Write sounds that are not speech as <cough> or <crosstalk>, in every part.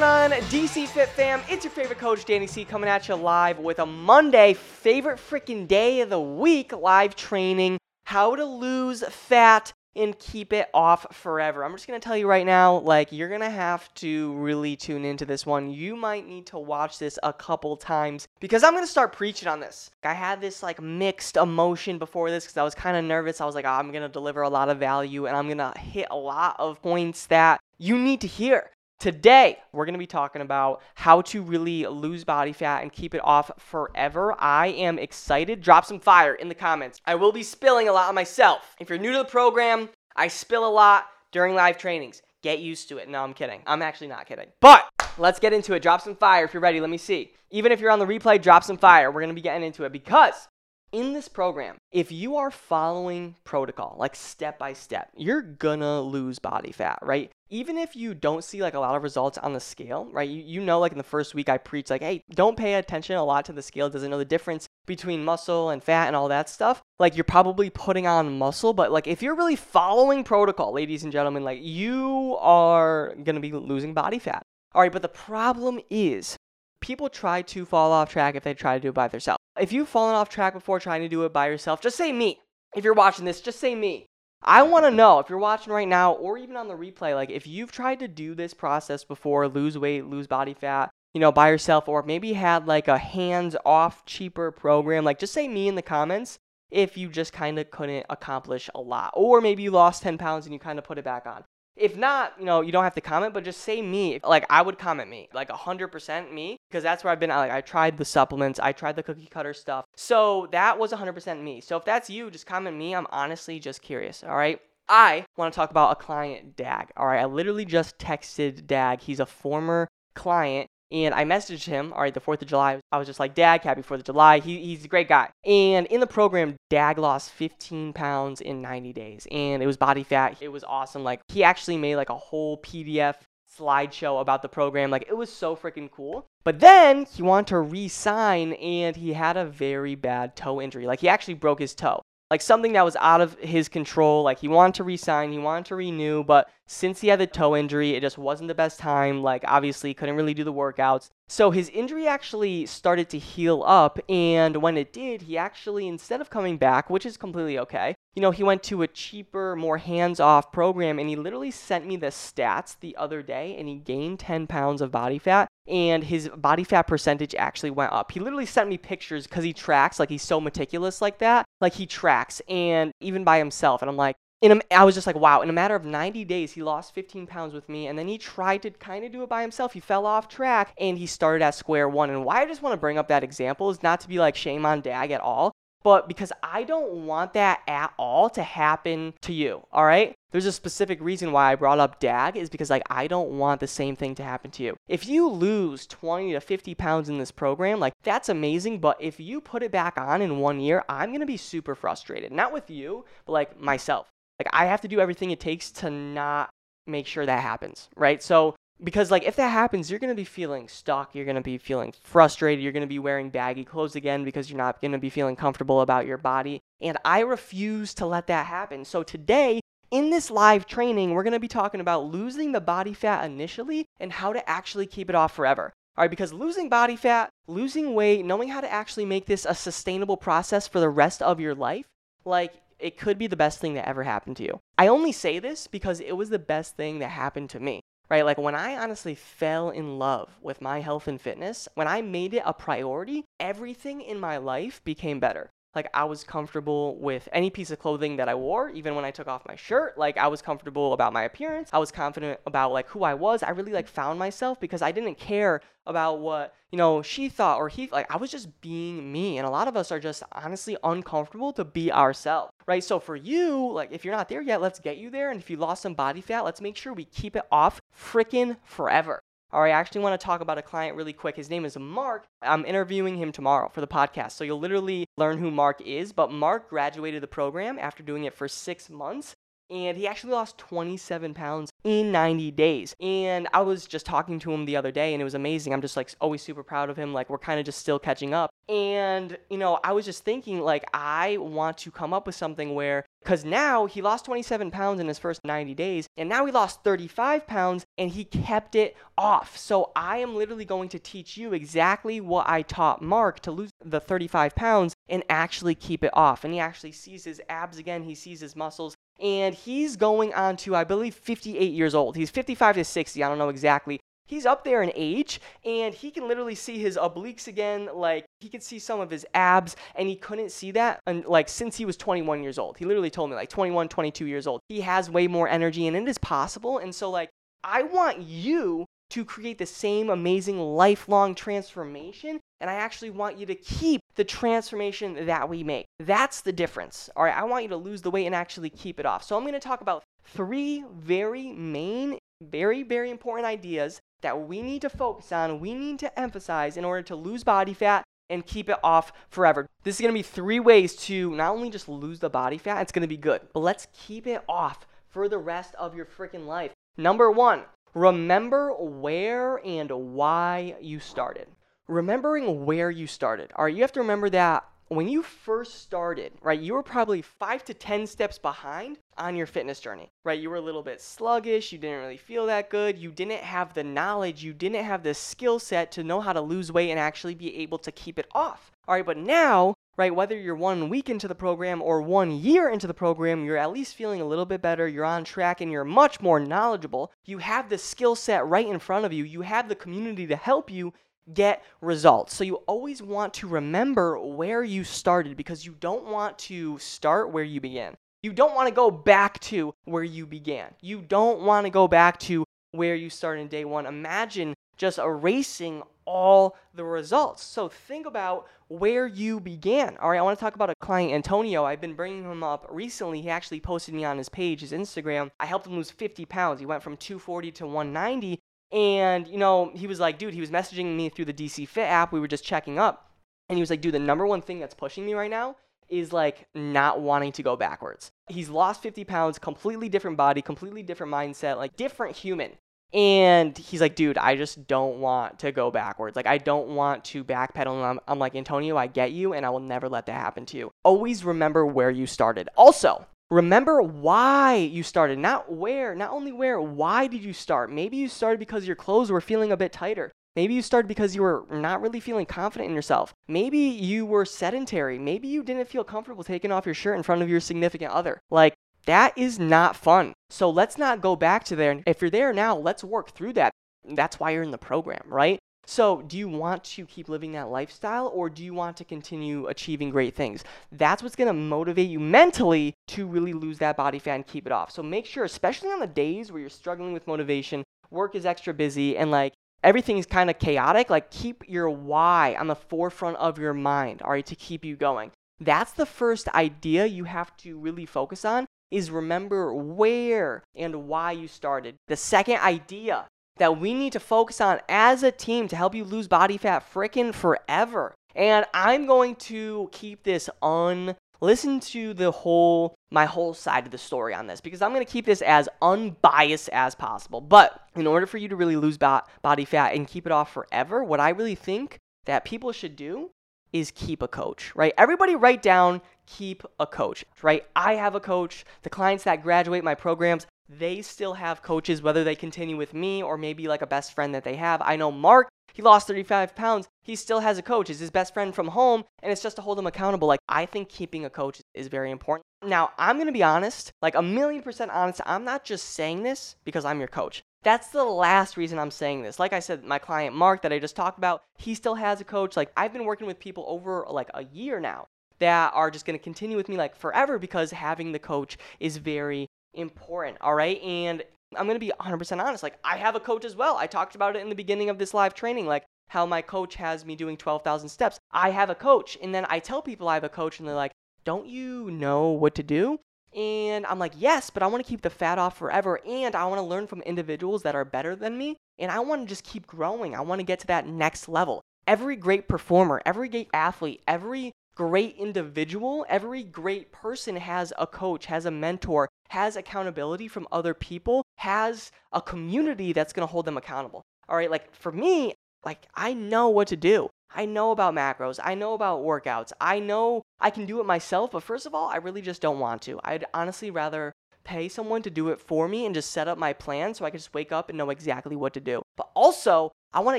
Going on, DC Fit fam? It's your favorite coach, Danny C, coming at you live with a Monday, favorite freaking day of the week, live training, how to lose fat and keep it off forever. I'm just going to tell you right now, like, you're going to have to really tune into this one. You might need to watch this a couple times because I'm going to start preaching on this. I had this, like, mixed emotion before this because I was kind of nervous. I was like, oh, I'm going to deliver a lot of value and I'm going to hit a lot of points that you need to hear. Today, we're going to be talking about how to really lose body fat and keep it off forever. I am excited. Drop some fire in the comments. I will be spilling a lot on myself. If you're new to the program, I spill a lot during live trainings. Get used to it. No, I'm kidding. I'm actually not kidding. But let's get into it. Drop some fire if you're ready. Let me see. Even if you're on the replay, drop some fire. We're going to be getting into it because in this program, if you are following protocol, like step by step, you're gonna lose body fat, right? Even if you don't see like a lot of results on the scale, right? You, you know, like in the first week, I preach, like, hey, don't pay attention a lot to the scale, doesn't know the difference between muscle and fat and all that stuff. Like, you're probably putting on muscle, but like, if you're really following protocol, ladies and gentlemen, like, you are gonna be losing body fat. All right, but the problem is people try to fall off track if they try to do it by themselves. If you've fallen off track before trying to do it by yourself, just say me. If you're watching this, just say me. I want to know if you're watching right now or even on the replay, like if you've tried to do this process before, lose weight, lose body fat, you know, by yourself, or maybe had like a hands off, cheaper program, like just say me in the comments if you just kind of couldn't accomplish a lot. Or maybe you lost 10 pounds and you kind of put it back on. If not, you know, you don't have to comment, but just say me. Like I would comment me, like 100% me, because that's where I've been. Like I tried the supplements, I tried the cookie cutter stuff. So that was 100% me. So if that's you, just comment me. I'm honestly just curious. All right. I want to talk about a client, Dag. All right. I literally just texted Dag. He's a former client and I messaged him, all right, the 4th of July. I was just like, Dag, happy 4th of July. He, he's a great guy. And in the program, Dag lost 15 pounds in 90 days. And it was body fat. It was awesome. Like, he actually made like a whole PDF slideshow about the program. Like, it was so freaking cool. But then he wanted to re sign and he had a very bad toe injury. Like, he actually broke his toe like something that was out of his control. Like he wanted to resign, he wanted to renew, but since he had the toe injury, it just wasn't the best time. Like obviously couldn't really do the workouts. So his injury actually started to heal up, and when it did, he actually instead of coming back, which is completely okay, you know, he went to a cheaper, more hands-off program, and he literally sent me the stats the other day, and he gained 10 pounds of body fat and his body fat percentage actually went up. He literally sent me pictures because he tracks, like he's so meticulous like that. Like he tracks and even by himself. And I'm like, in a, I was just like, wow, in a matter of 90 days, he lost 15 pounds with me. And then he tried to kind of do it by himself. He fell off track and he started at square one. And why I just want to bring up that example is not to be like shame on Dag at all, but because I don't want that at all to happen to you, all right? There's a specific reason why I brought up Dag is because like I don't want the same thing to happen to you. If you lose 20 to 50 pounds in this program, like that's amazing, but if you put it back on in 1 year, I'm going to be super frustrated. Not with you, but like myself. Like I have to do everything it takes to not make sure that happens, right? So because like if that happens you're going to be feeling stuck you're going to be feeling frustrated you're going to be wearing baggy clothes again because you're not going to be feeling comfortable about your body and i refuse to let that happen. So today in this live training we're going to be talking about losing the body fat initially and how to actually keep it off forever. All right because losing body fat losing weight knowing how to actually make this a sustainable process for the rest of your life like it could be the best thing that ever happened to you. I only say this because it was the best thing that happened to me right? Like when I honestly fell in love with my health and fitness, when I made it a priority, everything in my life became better like I was comfortable with any piece of clothing that I wore, even when I took off my shirt. Like I was comfortable about my appearance. I was confident about like who I was. I really like found myself because I didn't care about what, you know, she thought or he like I was just being me. And a lot of us are just honestly uncomfortable to be ourselves. Right? So for you, like if you're not there yet, let's get you there. And if you lost some body fat, let's make sure we keep it off freaking forever. All right, I actually want to talk about a client really quick. His name is Mark. I'm interviewing him tomorrow for the podcast. So you'll literally learn who Mark is. But Mark graduated the program after doing it for six months and he actually lost 27 pounds in 90 days. And I was just talking to him the other day and it was amazing. I'm just like always super proud of him. Like we're kind of just still catching up. And, you know, I was just thinking like I want to come up with something where because now he lost 27 pounds in his first 90 days, and now he lost 35 pounds and he kept it off. So I am literally going to teach you exactly what I taught Mark to lose the 35 pounds and actually keep it off. And he actually sees his abs again, he sees his muscles, and he's going on to, I believe, 58 years old. He's 55 to 60, I don't know exactly. He's up there in age, and he can literally see his obliques again. Like, he could see some of his abs, and he couldn't see that, and, like, since he was 21 years old. He literally told me, like, 21, 22 years old. He has way more energy, and it is possible. And so, like, I want you to create the same amazing lifelong transformation. And I actually want you to keep the transformation that we make. That's the difference. All right, I want you to lose the weight and actually keep it off. So I'm to talk about three very main, very, very important ideas that we need to focus on, we need to emphasize in order to lose body fat and keep it off forever. This is to be three ways to not only just lose the body fat, it's to be good, but let's keep it off for the rest of your freaking life. Number one, Remember where and why you started. Remembering where you started. All right, you have to remember that when you first started, right, you were probably five to 10 steps behind on your fitness journey, right? You were a little bit sluggish. You didn't really feel that good. You didn't have the knowledge. You didn't have the skill set to know how to lose weight and actually be able to keep it off. All right, but now right? Whether you're one week into the program or one year into the program, you're at least feeling a little bit better, you're on track, and you're much more knowledgeable. You have the skill set right in front of you, you have the community to help you get results. So you always want to remember where you started because you don't want to start where you began. You don't want to go back to where you began. You don't want to go back to where you started in day one. Imagine just erasing all the results. So think about where you began. All right, I want to talk about a client, Antonio. I've been bringing him up recently. He actually posted me on his page, his Instagram. I helped him lose 50 pounds. He went from 240 to 190. And, you know, he was like, dude, he was messaging me through the DC Fit app. We were just checking up. And he was like, dude, the number one thing that's pushing me right now is like not wanting to go backwards. He's lost 50 pounds, completely different body, completely different mindset, like different human. And he's like, dude, I just don't want to go backwards. Like, I don't want to backpedal. And I'm, I'm like, Antonio, I get you, and I will never let that happen to you. Always remember where you started. Also, remember why you started. Not where, not only where, why did you start? Maybe you started because your clothes were feeling a bit tighter. Maybe you started because you were not really feeling confident in yourself. Maybe you were sedentary. Maybe you didn't feel comfortable taking off your shirt in front of your significant other. Like, that is not fun. So let's not go back to there. If you're there now, let's work through that. That's why you're in the program, right? So, do you want to keep living that lifestyle or do you want to continue achieving great things? That's what's going to motivate you mentally to really lose that body fat and keep it off. So, make sure, especially on the days where you're struggling with motivation, work is extra busy, and like everything is kind of chaotic, like keep your why on the forefront of your mind, all right, to keep you going. That's the first idea you have to really focus on is remember where and why you started. The second idea that we need to focus on as a team to help you lose body fat frickin' forever. And I'm going to keep this on listen to the whole my whole side of the story on this because I'm going to keep this as unbiased as possible. But in order for you to really lose bo- body fat and keep it off forever, what I really think that people should do is keep a coach, right? Everybody write down keep a coach, right? I have a coach. The clients that graduate my programs, they still have coaches, whether they continue with me or maybe like a best friend that they have. I know Mark, he lost 35 pounds. He still has a coach. It's his best friend from home, and it's just to hold him accountable. Like, I think keeping a coach is very important. Now, I'm going to be honest, like a million percent honest. I'm not just saying this because I'm your coach. That's the last reason I'm saying this. Like I said, my client Mark that I just talked about, he still has a coach. Like I've been working with people over like a year now that are just going to continue with me like forever because having the coach is very important. All right. And I'm going to be 100% honest. Like, I have a coach as well. I talked about it in the beginning of this live training, like how my coach has me doing 12,000 steps. I have a coach. And then I tell people I have a coach, and they're like, don't you know what to do? And I'm like, yes, but I want to keep the fat off forever. And I want to learn from individuals that are better than me. And I want to just keep growing. I want to get to that next level. Every great performer, every great athlete, every great individual, every great person has a coach, has a mentor, has accountability from other people, has a community that's going to hold them accountable. All right, like for me, like I know what to do. I know about macros. I know about workouts. I know I can do it myself, but first of all, I really just don't want to. I'd honestly rather pay someone to do it for me and just set up my plan so I can just wake up and know exactly what to do. But also, I want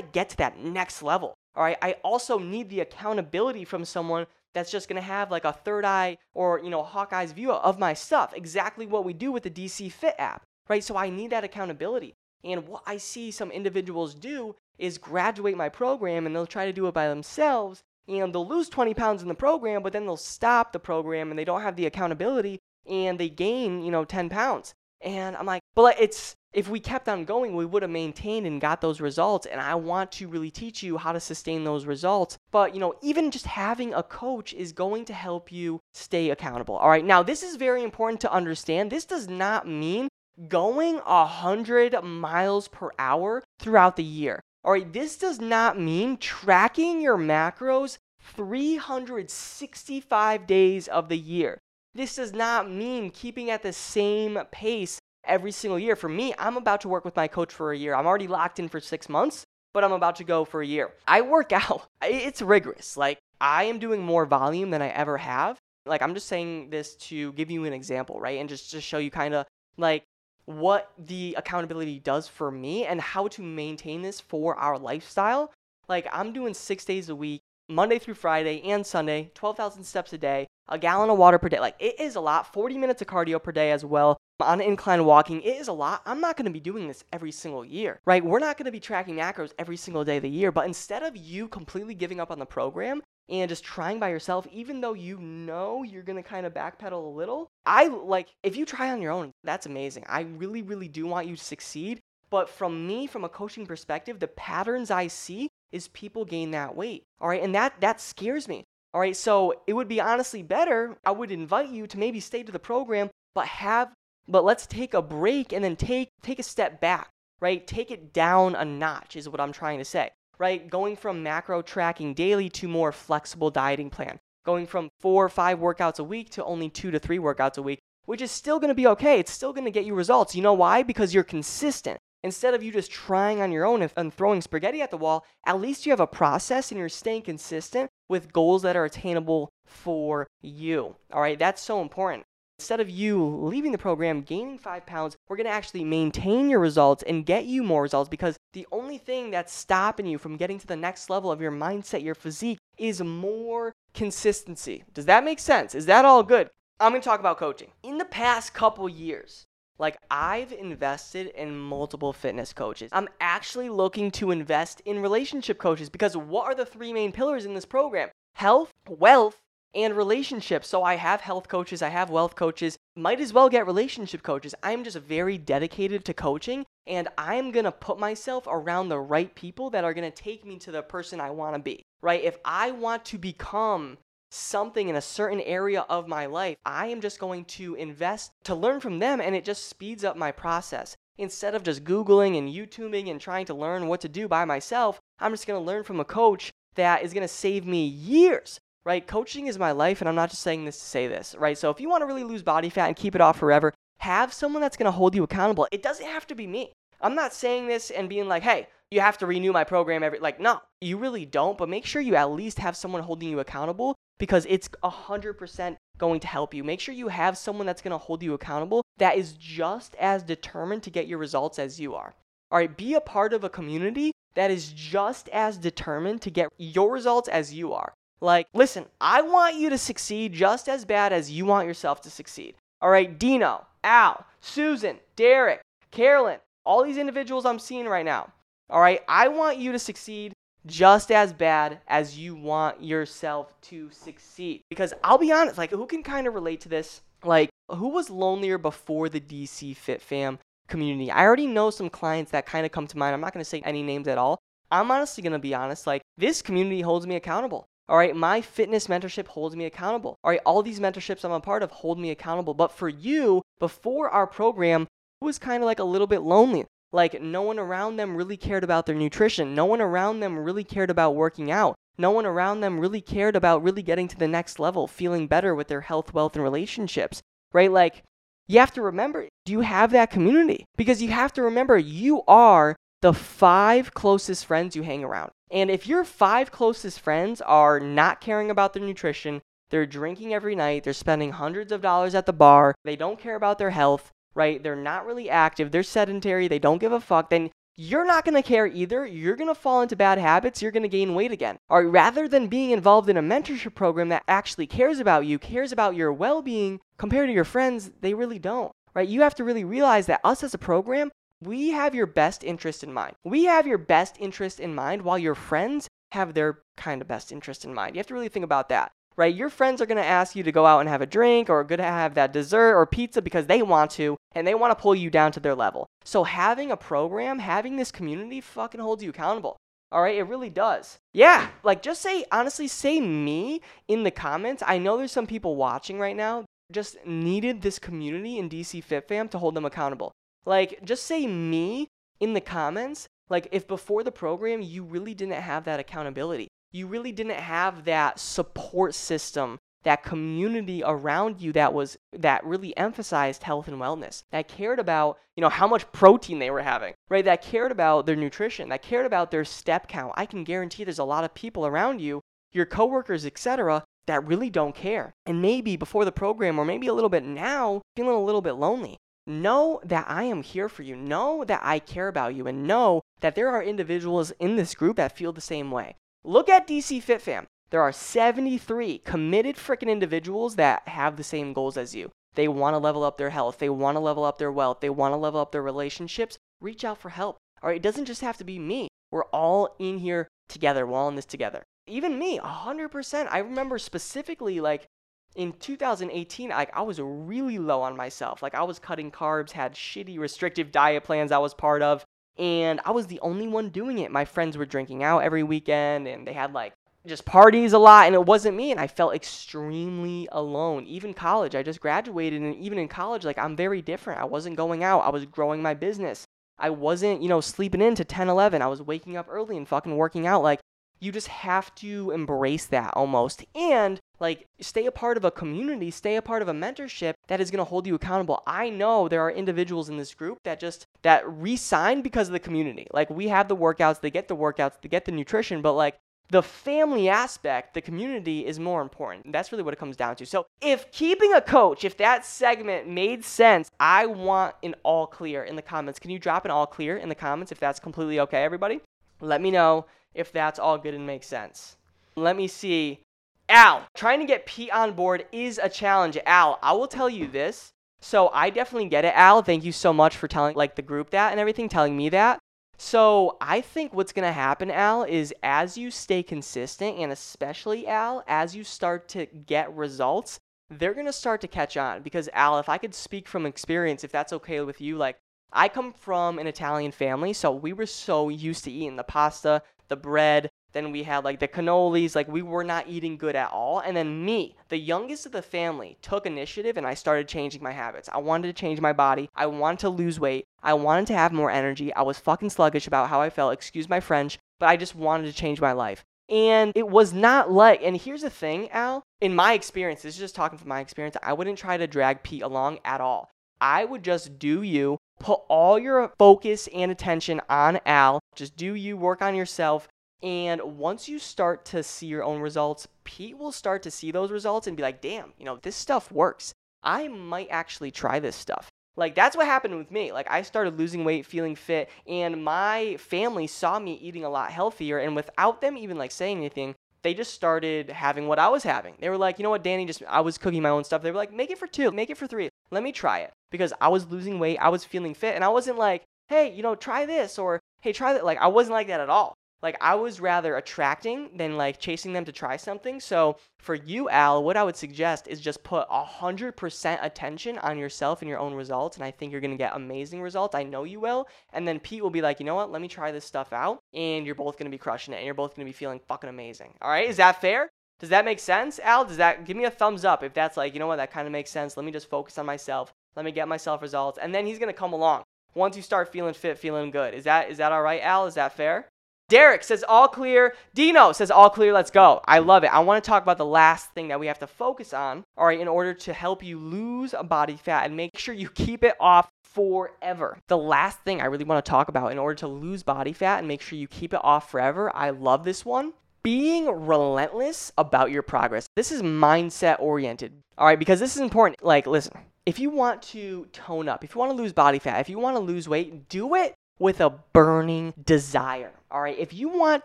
to get to that next level. All right, I also need the accountability from someone that's just going to have like a third eye or, you know, Hawkeye's view of my stuff. Exactly what we do with the DC Fit app, right? So I need that accountability. And what I see some individuals do is graduate my program and they'll try to do it by themselves and they'll lose 20 pounds in the program, but then they'll stop the program and they don't have the accountability and they gain, you know, 10 pounds. And I'm like, but it's if we kept on going, we would have maintained and got those results. And I want to really teach you how to sustain those results. But, you know, even just having a coach is going to help you stay accountable. All right. Now, this is very important to understand. This does not mean going 100 miles per hour throughout the year. All right. This does not mean tracking your macros 365 days of the year. This does not mean keeping at the same pace every single year. For me, I'm about to work with my coach for a year. I'm already locked in for six months, but I'm about to go for a year. I work <laughs> out, it's rigorous. Like, I am doing more volume than I ever have. Like, I'm just saying this to give you an example, right? And just to show you kind of like what the accountability does for me and how to maintain this for our lifestyle. Like, I'm doing six days a week, Monday through Friday and Sunday, 12,000 steps a day, a gallon of water per day. Like, it is a lot. 40 minutes of cardio per day as well on incline walking, it is a lot. I'm not going to be doing this every single year, right? We're not going to be tracking macros every single day of the year. But instead of you completely giving up on the program and just trying by yourself, even though you know you're to kind of backpedal a little, I like, if you try on your own, that's amazing. I really, really do want you to succeed. But from me, from a coaching perspective, the patterns I see is people gain that weight. All right. And that, that scares me. All right. So it would be honestly better. I would invite you to maybe stay to the program, but have but let's take a break and then take take a step back, right? Take it down a notch is what I'm trying to say, right? Going from macro tracking daily to more flexible dieting plan. Going from 4 or 5 workouts a week to only 2 to 3 workouts a week, which is still going to be okay. It's still going to get you results. You know why? Because you're consistent. Instead of you just trying on your own and throwing spaghetti at the wall, at least you have a process and you're staying consistent with goals that are attainable for you. All right, that's so important. Instead of you leaving the program, gaining five pounds, we're going to actually maintain your results and get you more results because the only thing that's stopping you from getting to the next level of your mindset, your physique, is more consistency. Does that make sense? Is that all good? I'm going to talk about coaching. In the past couple years, like I've invested in multiple fitness coaches. I'm actually looking to invest in relationship coaches because what are the three main pillars in this program? Health, wealth, and relationships. So I have health coaches, I have wealth coaches, might as well get relationship coaches. I'm just very dedicated to coaching and I'm going to put myself around the right people that are going to take me to the person I want to be. Right? If I want to become something in a certain area of my life, I am just going to invest to learn from them and it just speeds up my process. Instead of just Googling and YouTubing and trying to learn what to do by myself, I'm just going to learn from a coach that is going to save me years right? Coaching is my life, and I'm not just saying this to say this, right? So if you want to really lose body fat and keep it off forever, have someone that's going to hold you accountable. It doesn't have to be me. I'm not saying this and being like, hey, you have to renew my program every like no, you really don't, but make sure you at least have someone holding you accountable because it's 100% going to help you. Make sure you have someone that's going to hold you accountable that is just as determined to get your results as you are. All right, be a part of a community that is just as determined to get your results as you are. Like, listen, I want you to succeed just as bad as you want yourself to succeed. All right, Dino, Al, Susan, Derek, Carolyn, all these individuals I'm seeing right now. All right, I want you to succeed just as bad as you want yourself to succeed. Because I'll be honest, like, who can kind of relate to this? Like, who was lonelier before the DC Fit Fam community? I already know some clients that kind of come to mind. I'm not going to say any names at all. I'm honestly going to be honest. Like, this community holds me accountable. All right, my fitness mentorship holds me accountable. All right, all these mentorships I'm a part of hold me accountable. But for you, before our program, it was kind of like a little bit lonely. Like no one around them really cared about their nutrition. No one around them really cared about working out. No one around them really cared about really getting to the next level, feeling better with their health, wealth, and relationships, right? Like you have to remember, do you have that community? Because you have to remember, you are the five closest friends you hang around. And if your five closest friends are not caring about their nutrition, they're drinking every night, they're spending hundreds of dollars at the bar, they don't care about their health, right? They're not really active, they're sedentary, they don't give a fuck, then you're not going to care either. You're going to fall into bad habits. You're going to gain weight again. Or rather than being involved in a mentorship program that actually cares about you, cares about your well being, compared to your friends, they really don't, right? You have to really realize that us as a program, we have your best interest in mind. We have your best interest in mind while your friends have their kind of best interest in mind. You have to really think about that right? Your friends are going to ask you to go out and have a drink or going to have that dessert or pizza because they want to and they want to pull you down to their level. So having a program, having this community fucking holds you accountable. All right, it really does. Yeah, like just say, honestly, say me in the comments. I know there's some people watching right now just needed this community in DC Fit Fam to hold them accountable. Like, just say me in the comments. Like, if before the program you really didn't have that accountability, you really didn't have that support system that community around you that was that really emphasized health and wellness that cared about you know how much protein they were having right? That cared about their nutrition that cared about their step count. I can guarantee there's a lot of people around you your coworkers etc that really don't care. And maybe before the program or maybe a little bit now feeling a little bit lonely know that i am here for you know that i care about you and know that there are individuals in this group that feel the same way Look at DC Fit Fam. There are 73 committed freaking individuals that have the same goals as you. They want to level up their health. They want to level up their wealth. They want to level up their relationships. Reach out for help. All right, it doesn't just have to be me. We're all in here together. We're all in this together. Even me, 100%. I remember specifically like in 2018, like I was really low on myself. Like I was cutting carbs, had shitty restrictive diet plans I was part of and I was the only one doing it. My friends were drinking out every weekend and they had like just parties a lot and it wasn't me and I felt extremely alone. Even college, I just graduated and even in college like I'm very different. I wasn't going out. I was growing my business. I wasn't, you know, sleeping in to 10, 11. I was waking up early and fucking working out like you just have to embrace that almost and like stay a part of a community stay a part of a mentorship that is going to hold you accountable i know there are individuals in this group that just that re-sign because of the community like we have the workouts they get the workouts they get the nutrition but like the family aspect, the community is more important. That's really what it comes down to. So, if keeping a coach, if that segment made sense, I want an all clear in the comments. Can you drop an all clear in the comments if that's completely okay, everybody? Let me know if that's all good and makes sense. Let me see. Al, trying to get Pete on board is a challenge. Al, I will tell you this. So I definitely get it, Al. Thank you so much for telling like the group that and everything, telling me that. So I think what's gonna happen, Al, is as you stay consistent and especially Al, as you start to get results, they're gonna start to catch on. Because Al, if I could speak from experience, if that's okay with you, like I come from an Italian family, so we were so used to eating the pasta, the bread. Then we had like the cannolis. Like we were not eating good at all. And then me, the youngest of the family, took initiative and I started changing my habits. I wanted to change my body. I wanted to lose weight. I wanted to have more energy. I was fucking sluggish about how I felt. Excuse my French, but I just wanted to change my life. And it was not like, and here's the thing, Al, in my experience, this is just talking from my experience, I wouldn't try to drag Pete along at all. I would just do you, put all your focus and attention on Al, just do you, work on yourself. And once you start to see your own results, Pete will start to see those results and be like, damn, you know, this stuff works. I might actually try this stuff. Like, that's what happened with me. Like, I started losing weight, feeling fit, and my family saw me eating a lot healthier. And without them even like saying anything, they just started having what I was having. They were like, you know what, Danny, just, I was cooking my own stuff. They were like, make it for two, make it for three. Let me try it. Because I was losing weight, I was feeling fit, and I wasn't like, hey, you know, try this or hey, try that. Like, I wasn't like that at all. Like I was rather attracting than like chasing them to try something. So for you, Al, what I would suggest is just put 100% attention on yourself and your own results. And I think you're going to get amazing results. I know you will. And then Pete will be like, you know what? Let me try this stuff out. And you're both going to be crushing it. And you're both going to be feeling fucking amazing. All right. Is that fair? Does that make sense, Al? Does that give me a thumbs up if that's like, you know what? That kind of makes sense. Let me just focus on myself. Let me get myself results. And then he's to come along once you start feeling fit, feeling good. Is that is that all right, Al? Is that fair? Derek says all clear. Dino says all clear. Let's go. I love it. I want to talk about the last thing that we have to focus on, all right, in order to help you lose body fat and make sure you keep it off forever. The last thing I really want to talk about in order to lose body fat and make sure you keep it off forever, I love this one. Being relentless about your progress. This is mindset oriented, all right, because this is important. Like, listen, if you want to tone up, if you want to lose body fat, if you want to lose weight, do it with a burning desire. All right. If you want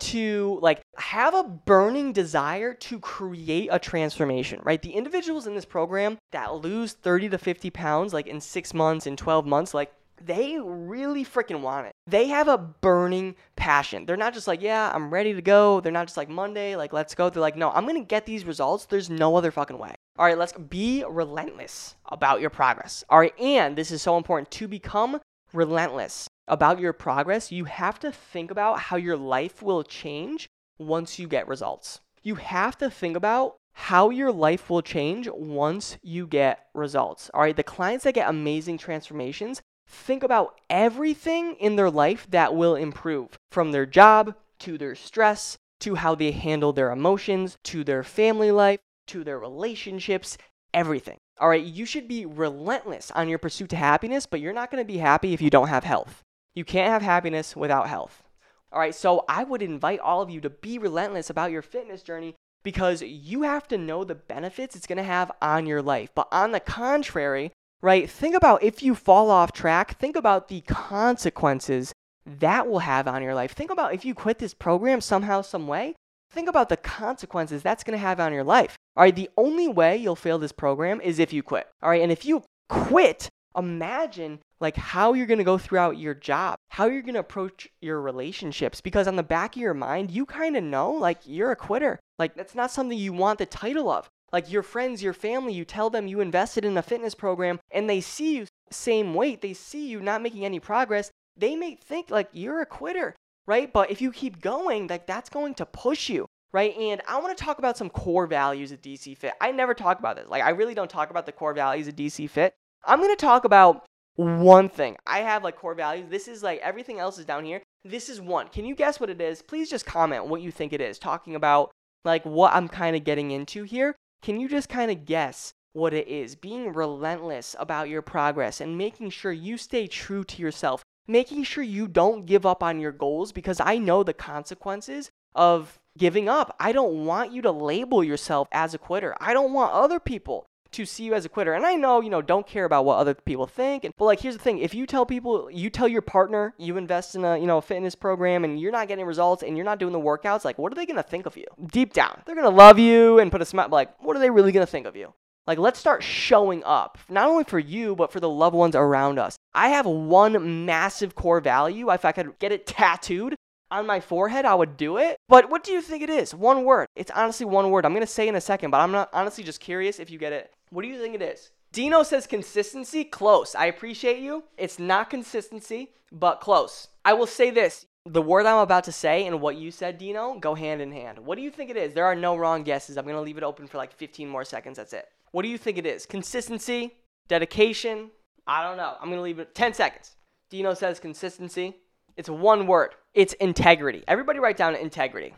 to like have a burning desire to create a transformation, right? The individuals in this program that lose 30 to 50 pounds like in six months, in 12 months, like they really freaking want it. They have a burning passion. They're not just like, yeah, I'm ready to go. They're not just like Monday, like, let's go. They're like, no, I'm to get these results. There's no other fucking way. All right, let's be relentless about your progress. All right, and this is so important to become relentless about your progress, you have to think about how your life will change once you get results. You have to think about how your life will change once you get results. All right, the clients that get amazing transformations think about everything in their life that will improve from their job to their stress to how they handle their emotions to their family life to their relationships, everything. All right, you should be relentless on your pursuit to happiness, but you're not going to be happy if you don't have health. You can't have happiness without health. All right, so I would invite all of you to be relentless about your fitness journey because you have to know the benefits it's going to have on your life. But on the contrary, right, think about if you fall off track, think about the consequences that will have on your life. Think about if you quit this program somehow, some way, think about the consequences that's going to have on your life. All right, the only way you'll fail this program is if you quit. All right, and if you quit, imagine like how you're going to go throughout your job, how you're going to approach your relationships because on the back of your mind, you kind of know like you're a quitter. Like that's not something you want the title of. Like your friends, your family, you tell them you invested in a fitness program and they see you same weight, they see you not making any progress, they may think like you're a quitter, right? But if you keep going, like that's going to push you right? And I want to talk about some core values of DC Fit. I never talk about this. Like, I really don't talk about the core values of DC Fit. I'm going to talk about one thing. I have like core values. This is like everything else is down here. This is one. Can you guess what it is? Please just comment what you think it is. Talking about like what I'm kind of getting into here. Can you just kind of guess what it is? Being relentless about your progress and making sure you stay true to yourself. Making sure you don't give up on your goals because I know the consequences of giving up. I don't want you to label yourself as a quitter. I don't want other people to see you as a quitter. And I know, you know, don't care about what other people think. And, but like, here's the thing: if you tell people, you tell your partner, you invest in a, you know, a fitness program, and you're not getting results, and you're not doing the workouts, like, what are they gonna think of you? Deep down, they're gonna love you and put a smile. Like, what are they really gonna think of you? Like, let's start showing up, not only for you, but for the loved ones around us. I have one massive core value. If I could get it tattooed, on my forehead, I would do it. But what do you think it is? One word. It's honestly one word. I'm going to say in a second, but I'm not honestly just curious if you get it. What do you think it is? Dino says consistency, close. I appreciate you. It's not consistency, but close. I will say this the word I'm about to say and what you said, Dino, go hand in hand. What do you think it is? There are no wrong guesses. I'm going to leave it open for like 15 more seconds. That's it. What do you think it is? Consistency, dedication? I don't know. I'm going to leave it 10 seconds. Dino says consistency. It's one word. It's integrity. Everybody write down integrity.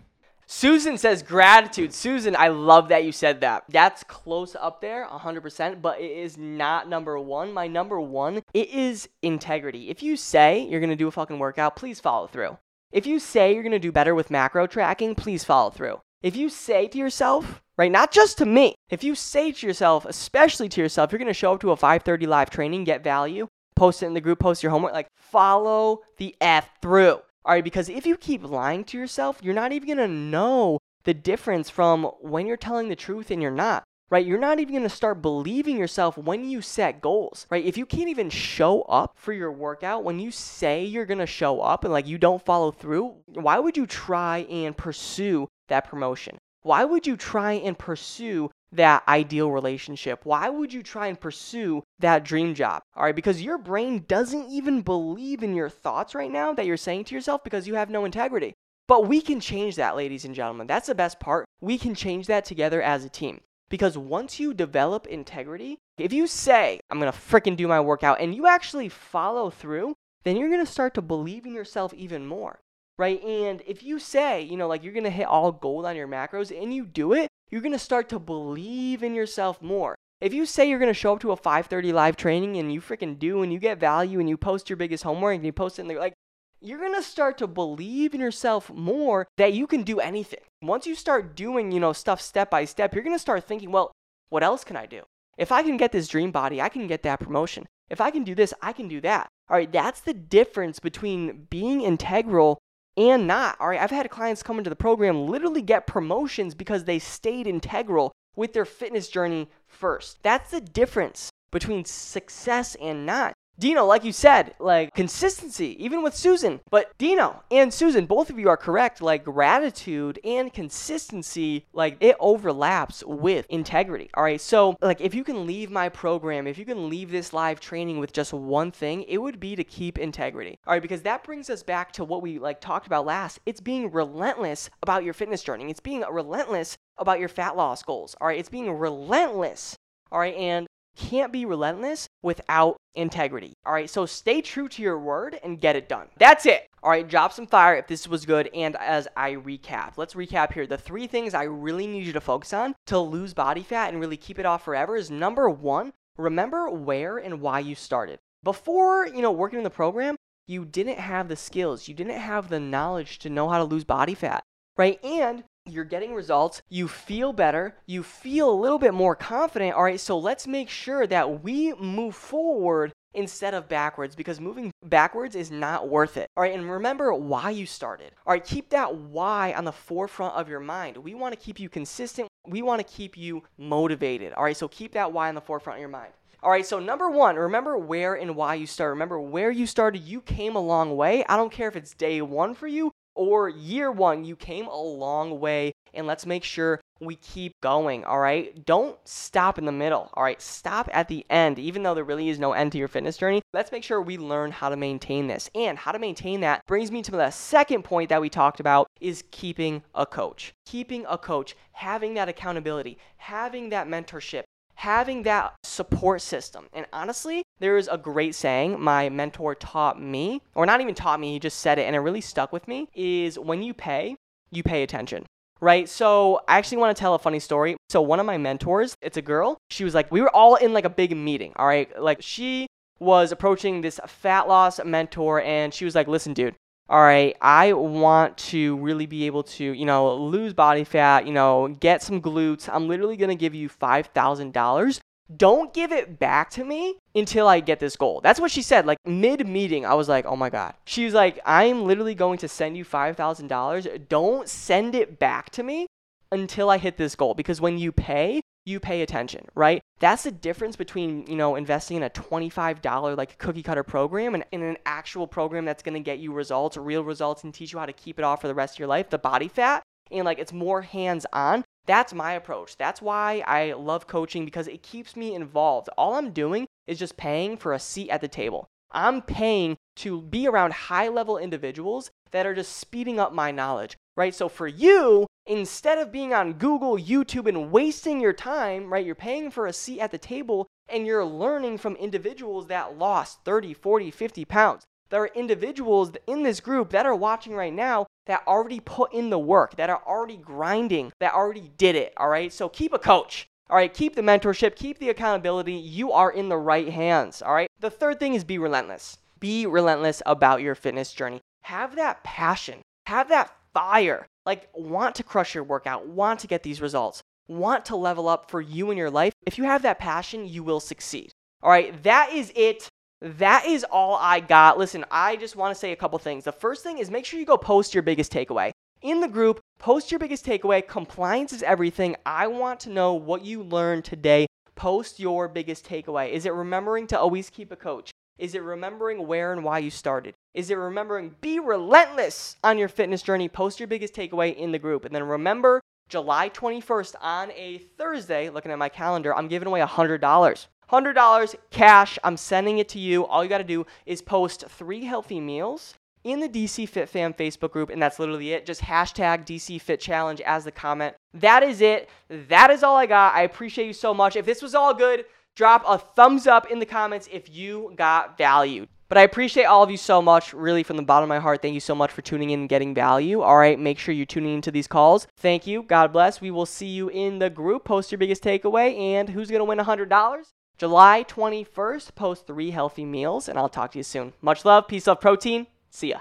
Susan says gratitude. Susan, I love that you said that. That's close up there, 100%, but it is not number one. My number one, it is integrity. If you say you're going to do a fucking workout, please follow through. If you say you're going to do better with macro tracking, please follow through. If you say to yourself, right, not just to me, if you say to yourself, especially to yourself, you're going to show up to a 5:30 live training, get value, post it in the group, post your homework, like follow the F through. All right, because if you keep lying to yourself, you're not even gonna know the difference from when you're telling the truth and you're not. right? You're not even to start believing yourself when you set goals, right? If you can't even show up for your workout, when you say you're to show up and like you don't follow through, why would you try and pursue that promotion? Why would you try and pursue that ideal relationship? Why would you try and pursue that dream job? All right, because your brain doesn't even believe in your thoughts right now that you're saying to yourself because you have no integrity. But we can change that, ladies and gentlemen. That's the best part. We can change that together as a team. Because once you develop integrity, if you say, I'm going to freaking do my workout, and you actually follow through, then you're to start to believe in yourself even more, right? And if you say, you know, like you're going to hit all gold on your macros and you do it, you're going to start to believe in yourself more. If you say you're going to show up to a 5:30 live training and you freaking do and you get value and you post your biggest homework and you post it and like you're going to start to believe in yourself more that you can do anything. Once you start doing, you know, stuff step by step, you're going to start thinking, well, what else can I do? If I can get this dream body, I can get that promotion. If I can do this, I can do that. All right, that's the difference between being integral and not. All right, I've had clients come into the program literally get promotions because they stayed integral with their fitness journey first. That's the difference between success and not. Dino, like you said, like consistency, even with Susan. But Dino and Susan, both of you are correct. Like gratitude and consistency, like it overlaps with integrity. All right. So, like, if you can leave my program, if you can leave this live training with just one thing, it would be to keep integrity. All right. Because that brings us back to what we like talked about last. It's being relentless about your fitness journey, it's being relentless about your fat loss goals. All right. It's being relentless. All right. And can't be relentless without integrity. All right, so stay true to your word and get it done. That's it. All right, drop some fire if this was good. And as I recap, let's recap here. The three things I really need you to focus on to lose body fat and really keep it off forever is number one, remember where and why you started. Before, you know, working in the program, you didn't have the skills, you didn't have the knowledge to know how to lose body fat, right? And you're getting results, you feel better, you feel a little bit more confident. All right, so let's make sure that we move forward instead of backwards because moving backwards is not worth it. All right, and remember why you started. All right, keep that why on the forefront of your mind. We want to keep you consistent, we want to keep you motivated. All right, so keep that why on the forefront of your mind. All right, so number one, remember where and why you started. Remember where you started, you came a long way. I don't care if it's day one for you or year one, you came a long way, and let's make sure we keep going, all right? Don't stop in the middle, all right? Stop at the end, even though there really is no end to your fitness journey. Let's make sure we learn how to maintain this. And how to maintain that brings me to the second point that we talked about is keeping a coach. Keeping a coach, having that accountability, having that mentorship, having that support system. And honestly, there is a great saying my mentor taught me, or not even taught me, he just said it and it really stuck with me is when you pay, you pay attention. Right? So, I actually want to tell a funny story. So, one of my mentors, it's a girl, she was like, we were all in like a big meeting, all right? Like, she was approaching this fat loss mentor and she was like, listen, dude, all right, I want to really be able to, you know, lose body fat, you know, get some glutes. I'm literally going to give you $5,000. Don't give it back to me until I get this goal. That's what she said. Like mid meeting, I was like, oh my God. She was like, I'm literally going to send you $5,000. Don't send it back to me until I hit this goal. Because when you pay, you pay attention, right? That's the difference between, you know, investing in a $25 like cookie cutter program and in an actual program that's going to get you results, real results and teach you how to keep it off for the rest of your life, the body fat, and like it's more hands on. That's my approach. That's why I love coaching because it keeps me involved. All I'm doing is just paying for a seat at the table. I'm paying to be around high level individuals that are just speeding up my knowledge, right? So for you, instead of being on Google, YouTube, and wasting your time, right, you're paying for a seat at the table and you're learning from individuals that lost 30, 40, 50 pounds. There are individuals in this group that are watching right now that already put in the work, that are already grinding, that already did it, all right? So keep a coach. All right, keep the mentorship, keep the accountability. You are in the right hands. All right. The third thing is be relentless. Be relentless about your fitness journey. Have that passion, have that fire. Like, want to crush your workout, want to get these results, want to level up for you and your life. If you have that passion, you will succeed. All right, that is it. That is all I got. Listen, I just want to say a couple things. The first thing is make sure you go post your biggest takeaway. in the group. Post your biggest takeaway. Compliance is everything. I want to know what you learned today. Post your biggest takeaway. Is it remembering to always keep a coach? Is it remembering where and why you started? Is it remembering be relentless on your fitness journey? Post your biggest takeaway in the group. And then remember, July 21st on a Thursday, looking at my calendar, I'm giving away $100. $100 cash. I'm sending it to you. All you got to do is post three healthy meals in the DC Fit Fam Facebook group, and that's literally it. Just hashtag DC Fit Challenge as the comment. That is it. That is all I got. I appreciate you so much. If this was all good, drop a thumbs up in the comments if you got value. But I appreciate all of you so much, really from the bottom of my heart. Thank you so much for tuning in and getting value. All right, make sure you're tuning into these calls. Thank you. God bless. We will see you in the group. Post your biggest takeaway and who's going to win $100? July 21st, post three healthy meals, and I'll talk to you soon. Much love, peace, love, protein. See ya.